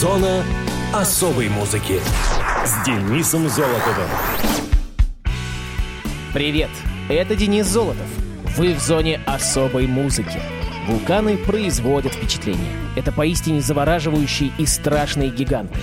Зона особой музыки с Денисом Золотовым. Привет, это Денис Золотов. Вы в зоне особой музыки. Вулканы производят впечатление. Это поистине завораживающие и страшные гиганты.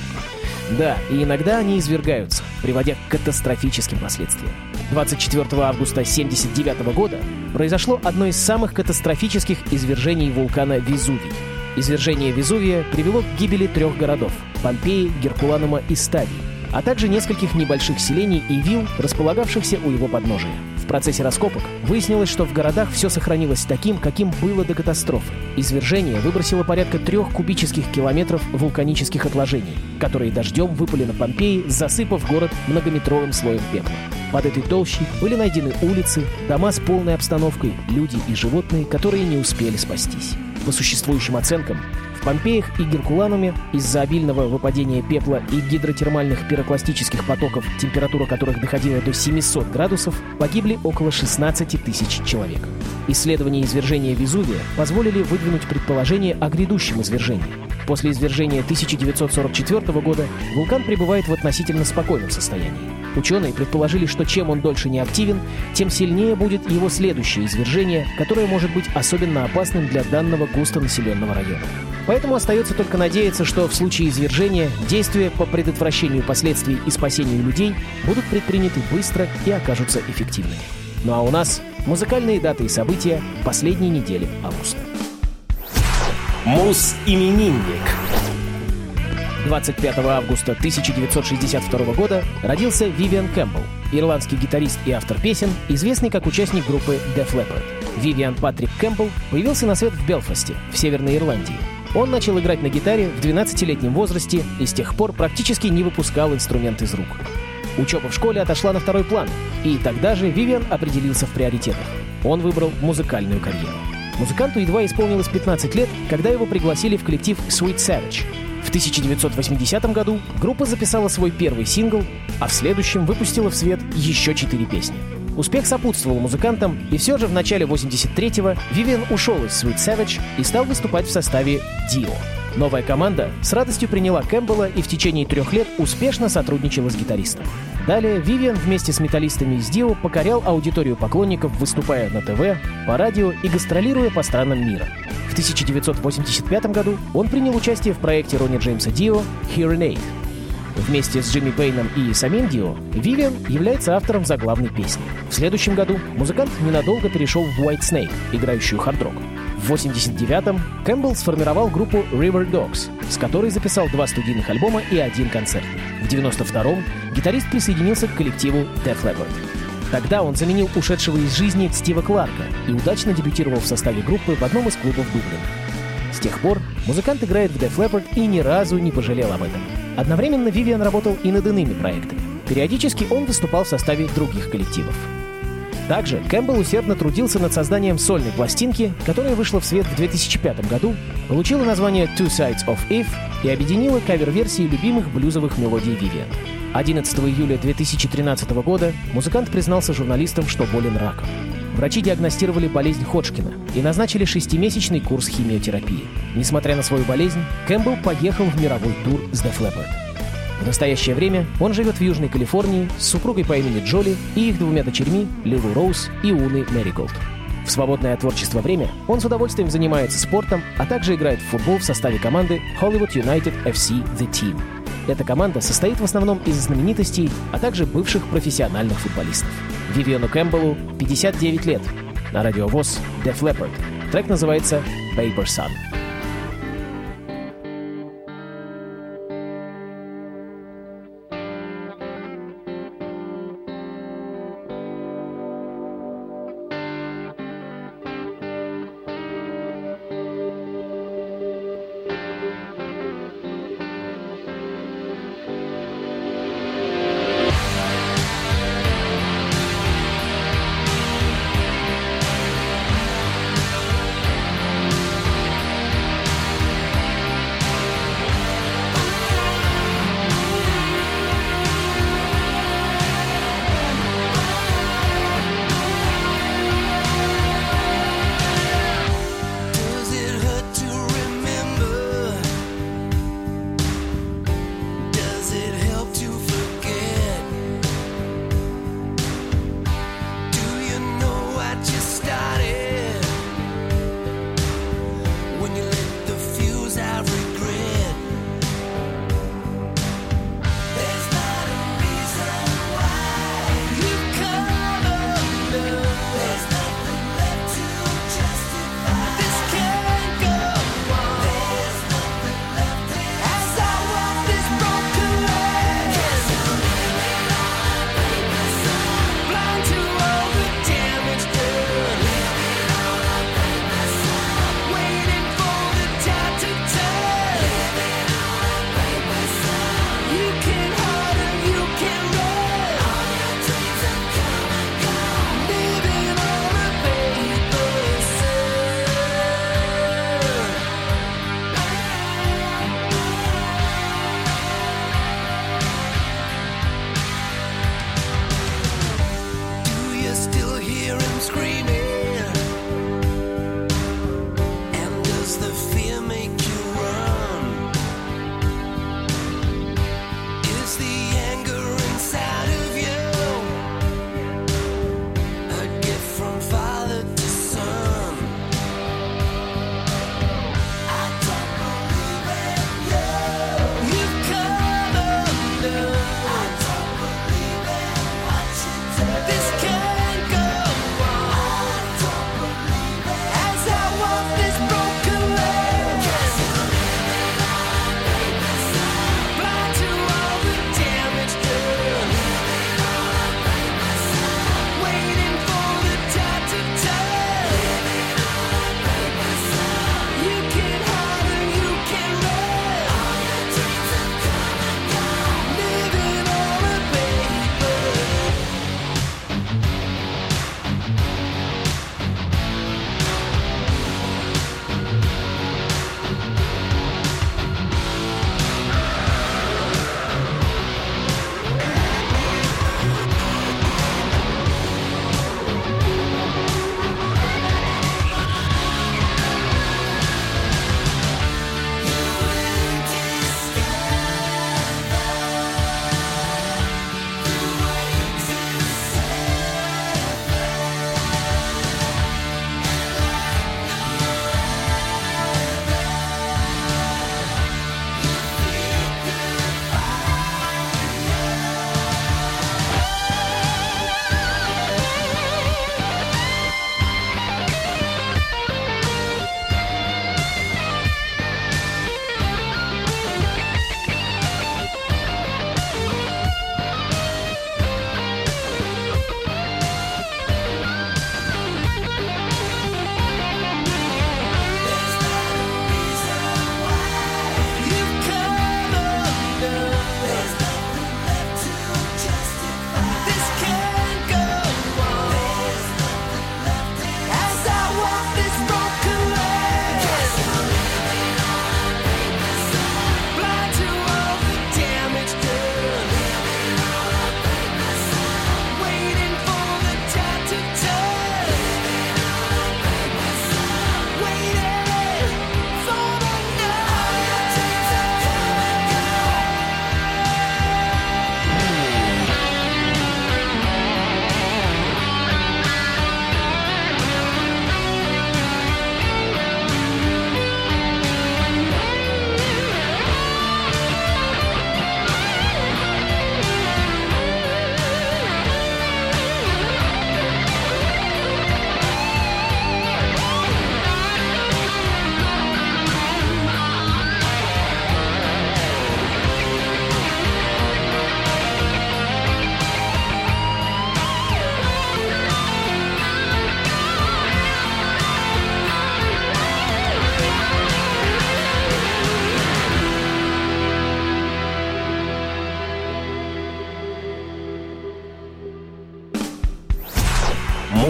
Да, и иногда они извергаются, приводя к катастрофическим последствиям. 24 августа 1979 года произошло одно из самых катастрофических извержений вулкана Везувий. Извержение Везувия привело к гибели трех городов – Помпеи, Геркуланума и Ставии, а также нескольких небольших селений и вилл, располагавшихся у его подножия. В процессе раскопок выяснилось, что в городах все сохранилось таким, каким было до катастрофы. Извержение выбросило порядка трех кубических километров вулканических отложений, которые дождем выпали на Помпеи, засыпав город многометровым слоем пепла. Под этой толщей были найдены улицы, дома с полной обстановкой, люди и животные, которые не успели спастись. По существующим оценкам, в Помпеях и Геркулануме из-за обильного выпадения пепла и гидротермальных пирокластических потоков, температура которых доходила до 700 градусов, погибли около 16 тысяч человек. Исследования извержения Везувия позволили выдвинуть предположение о грядущем извержении. После извержения 1944 года вулкан пребывает в относительно спокойном состоянии. Ученые предположили, что чем он дольше не активен, тем сильнее будет его следующее извержение, которое может быть особенно опасным для данного густонаселенного района. Поэтому остается только надеяться, что в случае извержения действия по предотвращению последствий и спасению людей будут предприняты быстро и окажутся эффективными. Ну а у нас музыкальные даты и события последней недели августа. Мус-именинник. 25 августа 1962 года родился Вивиан Кэмпбелл, ирландский гитарист и автор песен, известный как участник группы Def Leppard. Вивиан Патрик Кэмпбелл появился на свет в Белфасте, в Северной Ирландии. Он начал играть на гитаре в 12-летнем возрасте и с тех пор практически не выпускал инструмент из рук. Учеба в школе отошла на второй план, и тогда же Вивиан определился в приоритетах. Он выбрал музыкальную карьеру. Музыканту едва исполнилось 15 лет, когда его пригласили в коллектив Sweet Savage. В 1980 году группа записала свой первый сингл, а в следующем выпустила в свет еще четыре песни. Успех сопутствовал музыкантам, и все же в начале 83-го Вивиан ушел из Sweet Savage и стал выступать в составе Dio. Новая команда с радостью приняла Кэмпбелла и в течение трех лет успешно сотрудничала с гитаристом. Далее Вивиан вместе с металлистами из Dio покорял аудиторию поклонников, выступая на ТВ, по радио и гастролируя по странам мира. В 1985 году он принял участие в проекте Ронни Джеймса Дио «Hearing Aid». Вместе с Джимми Пейном и самим Дио, Вивиан является автором заглавной песни. В следующем году музыкант ненадолго перешел в White Snake, играющую хард-рок. В 89-м Кэмпбелл сформировал группу River Dogs, с которой записал два студийных альбома и один концерт. В 92-м гитарист присоединился к коллективу Def Leppard. Тогда он заменил ушедшего из жизни Стива Кларка и удачно дебютировал в составе группы в одном из клубов Дублина. С тех пор музыкант играет в Def Leppard и ни разу не пожалел об этом. Одновременно Вивиан работал и над иными проектами. Периодически он выступал в составе других коллективов. Также Кэмпбелл усердно трудился над созданием сольной пластинки, которая вышла в свет в 2005 году, получила название Two Sides of If и объединила кавер-версии любимых блюзовых мелодий Вивиан. 11 июля 2013 года музыкант признался журналистам, что болен раком. Врачи диагностировали болезнь Ходжкина и назначили шестимесячный курс химиотерапии. Несмотря на свою болезнь, Кэмпбелл поехал в мировой тур с Def Leppard. В настоящее время он живет в Южной Калифорнии с супругой по имени Джоли и их двумя дочерьми Лилу Роуз и Уной Мэриголд. В свободное от творчества время он с удовольствием занимается спортом, а также играет в футбол в составе команды Hollywood United FC The Team. Эта команда состоит в основном из знаменитостей, а также бывших профессиональных футболистов. Вивиану Кэмпбеллу 59 лет. На радиовоз Def Leppard. Трек называется Paper Sun.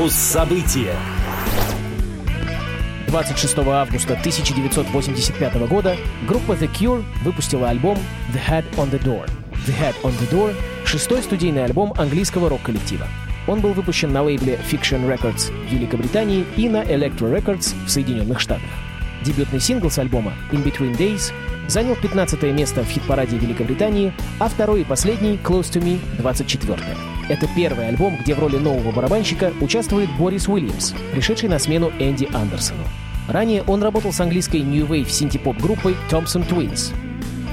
Муз-события. 26 августа 1985 года группа The Cure выпустила альбом The Head on the Door. The Head on the Door — шестой студийный альбом английского рок-коллектива. Он был выпущен на лейбле Fiction Records в Великобритании и на Electro Records в Соединенных Штатах. Дебютный сингл с альбома In Between Days занял 15 место в хит-параде Великобритании, а второй и последний Close to Me — 24 -е. Это первый альбом, где в роли нового барабанщика участвует Борис Уильямс, пришедший на смену Энди Андерсону. Ранее он работал с английской New Wave синтепоп группой Thompson Twins.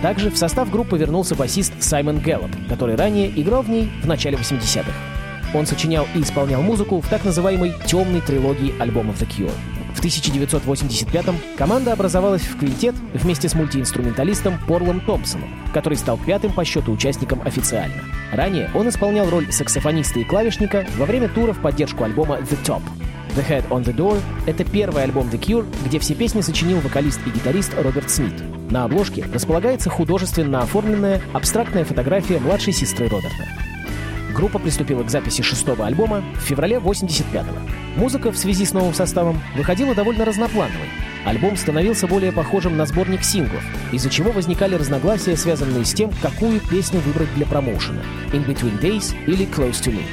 Также в состав группы вернулся басист Саймон Гэллоп, который ранее играл в ней в начале 80-х. Он сочинял и исполнял музыку в так называемой «темной трилогии альбомов The Cure». В 1985-м команда образовалась в квинтет вместе с мультиинструменталистом Порлом Томпсоном, который стал пятым по счету участником официально. Ранее он исполнял роль саксофониста и клавишника во время тура в поддержку альбома The Top. The Head on the Door — это первый альбом The Cure, где все песни сочинил вокалист и гитарист Роберт Смит. На обложке располагается художественно оформленная абстрактная фотография младшей сестры Роберта. Группа приступила к записи шестого альбома в феврале 85-го. Музыка в связи с новым составом выходила довольно разноплановой. Альбом становился более похожим на сборник синглов, из-за чего возникали разногласия, связанные с тем, какую песню выбрать для промоушена — «In Between Days» или «Close to Me».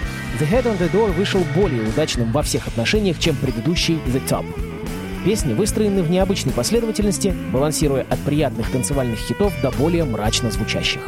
«The Head on the Door» вышел более удачным во всех отношениях, чем предыдущий «The Top». Песни выстроены в необычной последовательности, балансируя от приятных танцевальных хитов до более мрачно звучащих.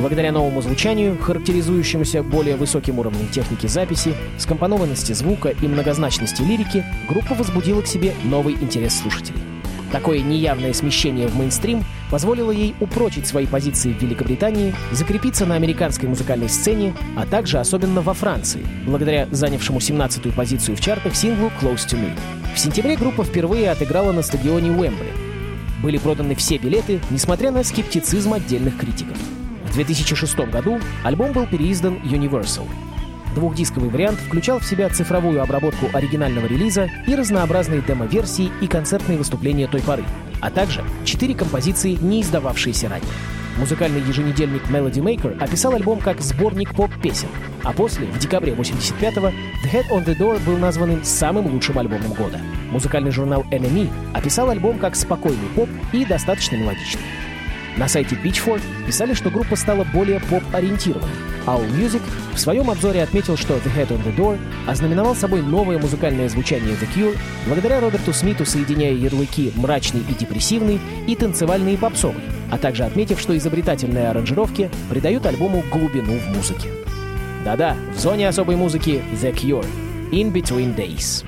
Благодаря новому звучанию, характеризующемуся более высоким уровнем техники записи, скомпонованности звука и многозначности лирики, группа возбудила к себе новый интерес слушателей. Такое неявное смещение в мейнстрим позволило ей упрочить свои позиции в Великобритании, закрепиться на американской музыкальной сцене, а также особенно во Франции, благодаря занявшему 17-ю позицию в чартах синглу «Close to Me». В сентябре группа впервые отыграла на стадионе Уэмбли. Были проданы все билеты, несмотря на скептицизм отдельных критиков. В 2006 году альбом был переиздан Universal. Двухдисковый вариант включал в себя цифровую обработку оригинального релиза и разнообразные демо-версии и концертные выступления той поры, а также четыре композиции, не издававшиеся ранее. Музыкальный еженедельник Melody Maker описал альбом как сборник поп-песен, а после, в декабре 85-го, The Head on the Door был назван самым лучшим альбомом года. Музыкальный журнал NME описал альбом как спокойный поп и достаточно мелодичный. На сайте Pitchfork писали, что группа стала более поп-ориентированной. All Music в своем обзоре отметил, что The Head on the Door ознаменовал собой новое музыкальное звучание The Cure благодаря Роберту Смиту, соединяя ярлыки «мрачный» и «депрессивный» и «танцевальный» и «попсовый», а также отметив, что изобретательные аранжировки придают альбому глубину в музыке. Да-да, в зоне особой музыки The Cure — In Between Days.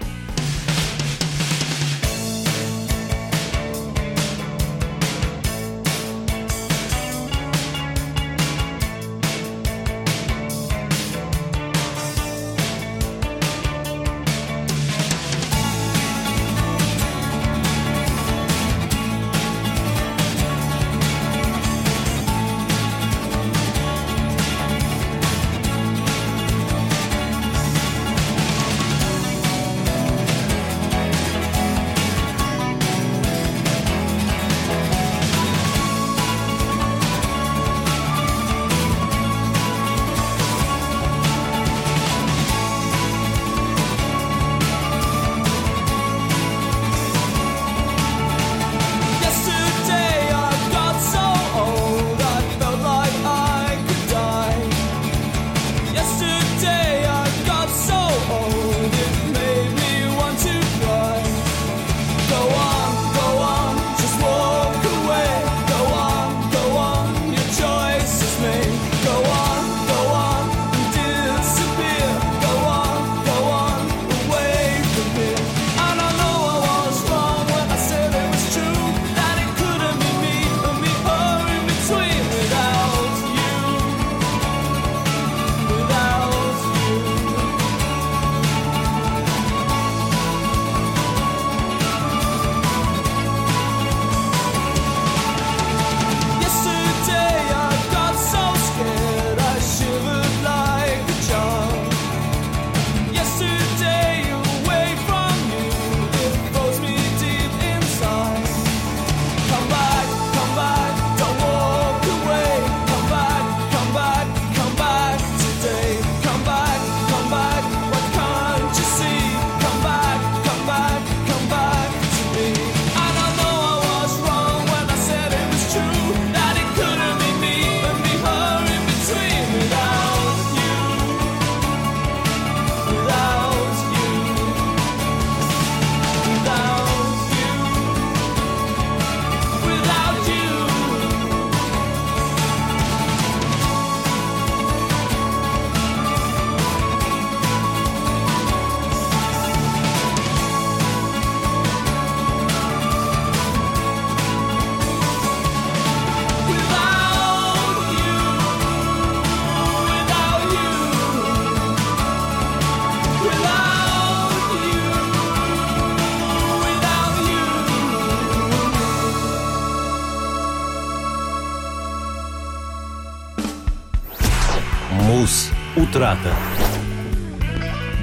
Мус. Утрата.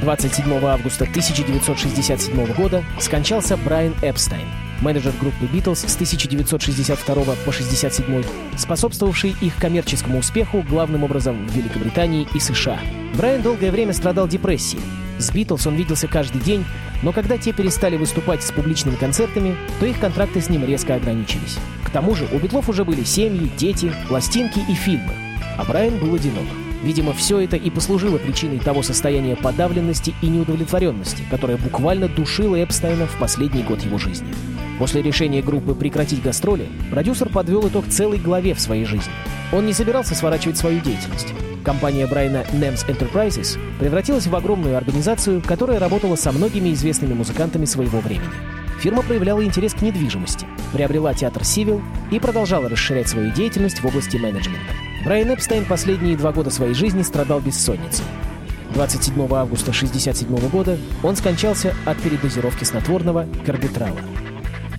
27 августа 1967 года скончался Брайан Эпстайн, менеджер группы «Битлз» с 1962 по 1967, способствовавший их коммерческому успеху главным образом в Великобритании и США. Брайан долгое время страдал депрессией. С «Битлз» он виделся каждый день, но когда те перестали выступать с публичными концертами, то их контракты с ним резко ограничились. К тому же у Битлов уже были семьи, дети, пластинки и фильмы, а Брайан был одинок. Видимо, все это и послужило причиной того состояния подавленности и неудовлетворенности, которое буквально душило Эпстайна в последний год его жизни. После решения группы прекратить гастроли, продюсер подвел итог целой главе в своей жизни. Он не собирался сворачивать свою деятельность. Компания Брайана NEMS Enterprises превратилась в огромную организацию, которая работала со многими известными музыкантами своего времени. Фирма проявляла интерес к недвижимости, приобрела театр «Сивил» и продолжала расширять свою деятельность в области менеджмента. Брайан Эпстейн последние два года своей жизни страдал бессонницей. 27 августа 1967 года он скончался от передозировки снотворного карбитрала.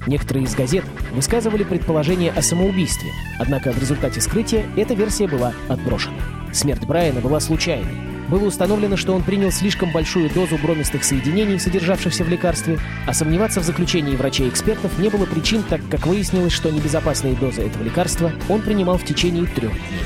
Некоторые из газет высказывали предположение о самоубийстве, однако в результате скрытия эта версия была отброшена. Смерть Брайана была случайной. Было установлено, что он принял слишком большую дозу бромистых соединений, содержавшихся в лекарстве, а сомневаться в заключении врачей-экспертов не было причин, так как выяснилось, что небезопасные дозы этого лекарства он принимал в течение трех дней.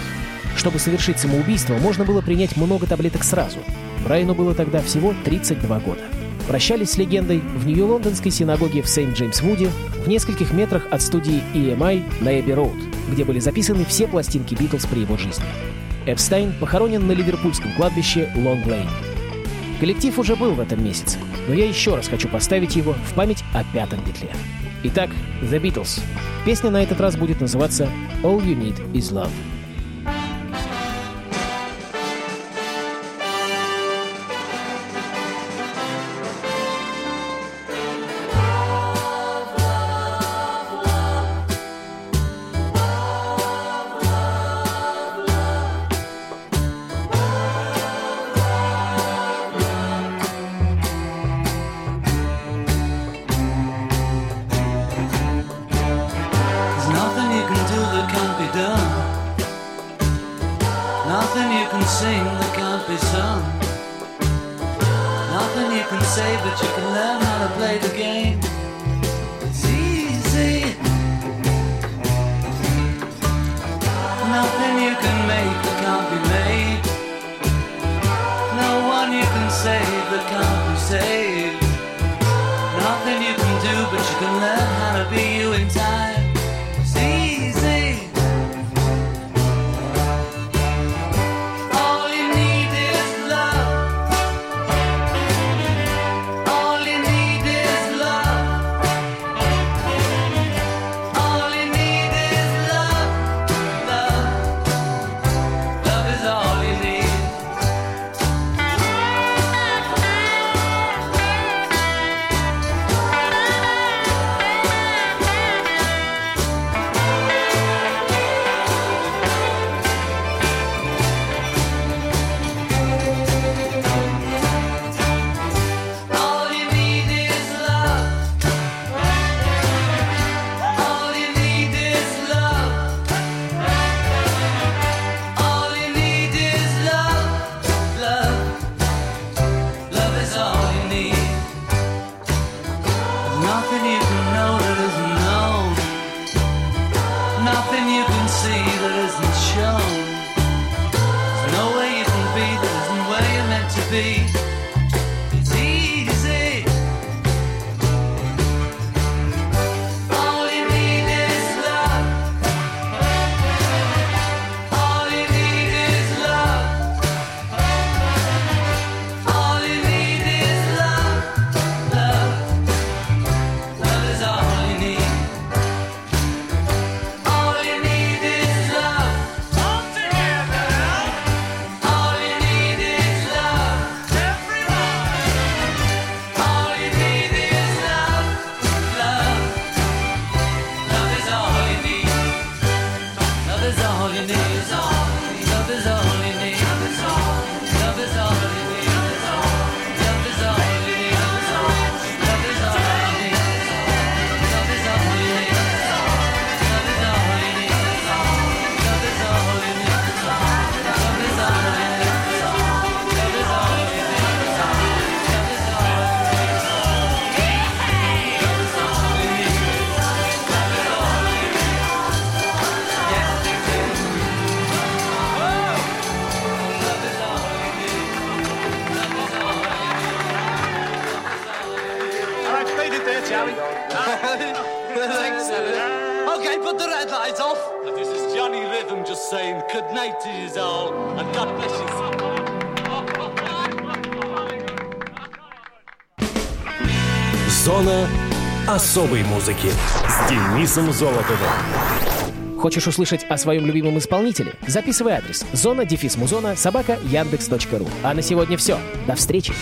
Чтобы совершить самоубийство, можно было принять много таблеток сразу. Брайану было тогда всего 32 года. Прощались с легендой в Нью-Лондонской синагоге в Сент-Джеймс-Вуде в нескольких метрах от студии EMI на Эбби-Роуд, где были записаны все пластинки Битлз при его жизни. Эпстайн похоронен на ливерпульском кладбище Лонг-Лейн. Коллектив уже был в этом месяце, но я еще раз хочу поставить его в память о пятом Битле. Итак, The Beatles. Песня на этот раз будет называться «All You Need Is Love». Sung. Nothing you can say, but you can learn how to play the game. Nothing even know just saying good night to you all and God bless you. Зона особой музыки с Денисом Золотовым. Хочешь услышать о своем любимом исполнителе? Записывай адрес зона дефис музона собака яндекс.ру. А на сегодня все. До встречи.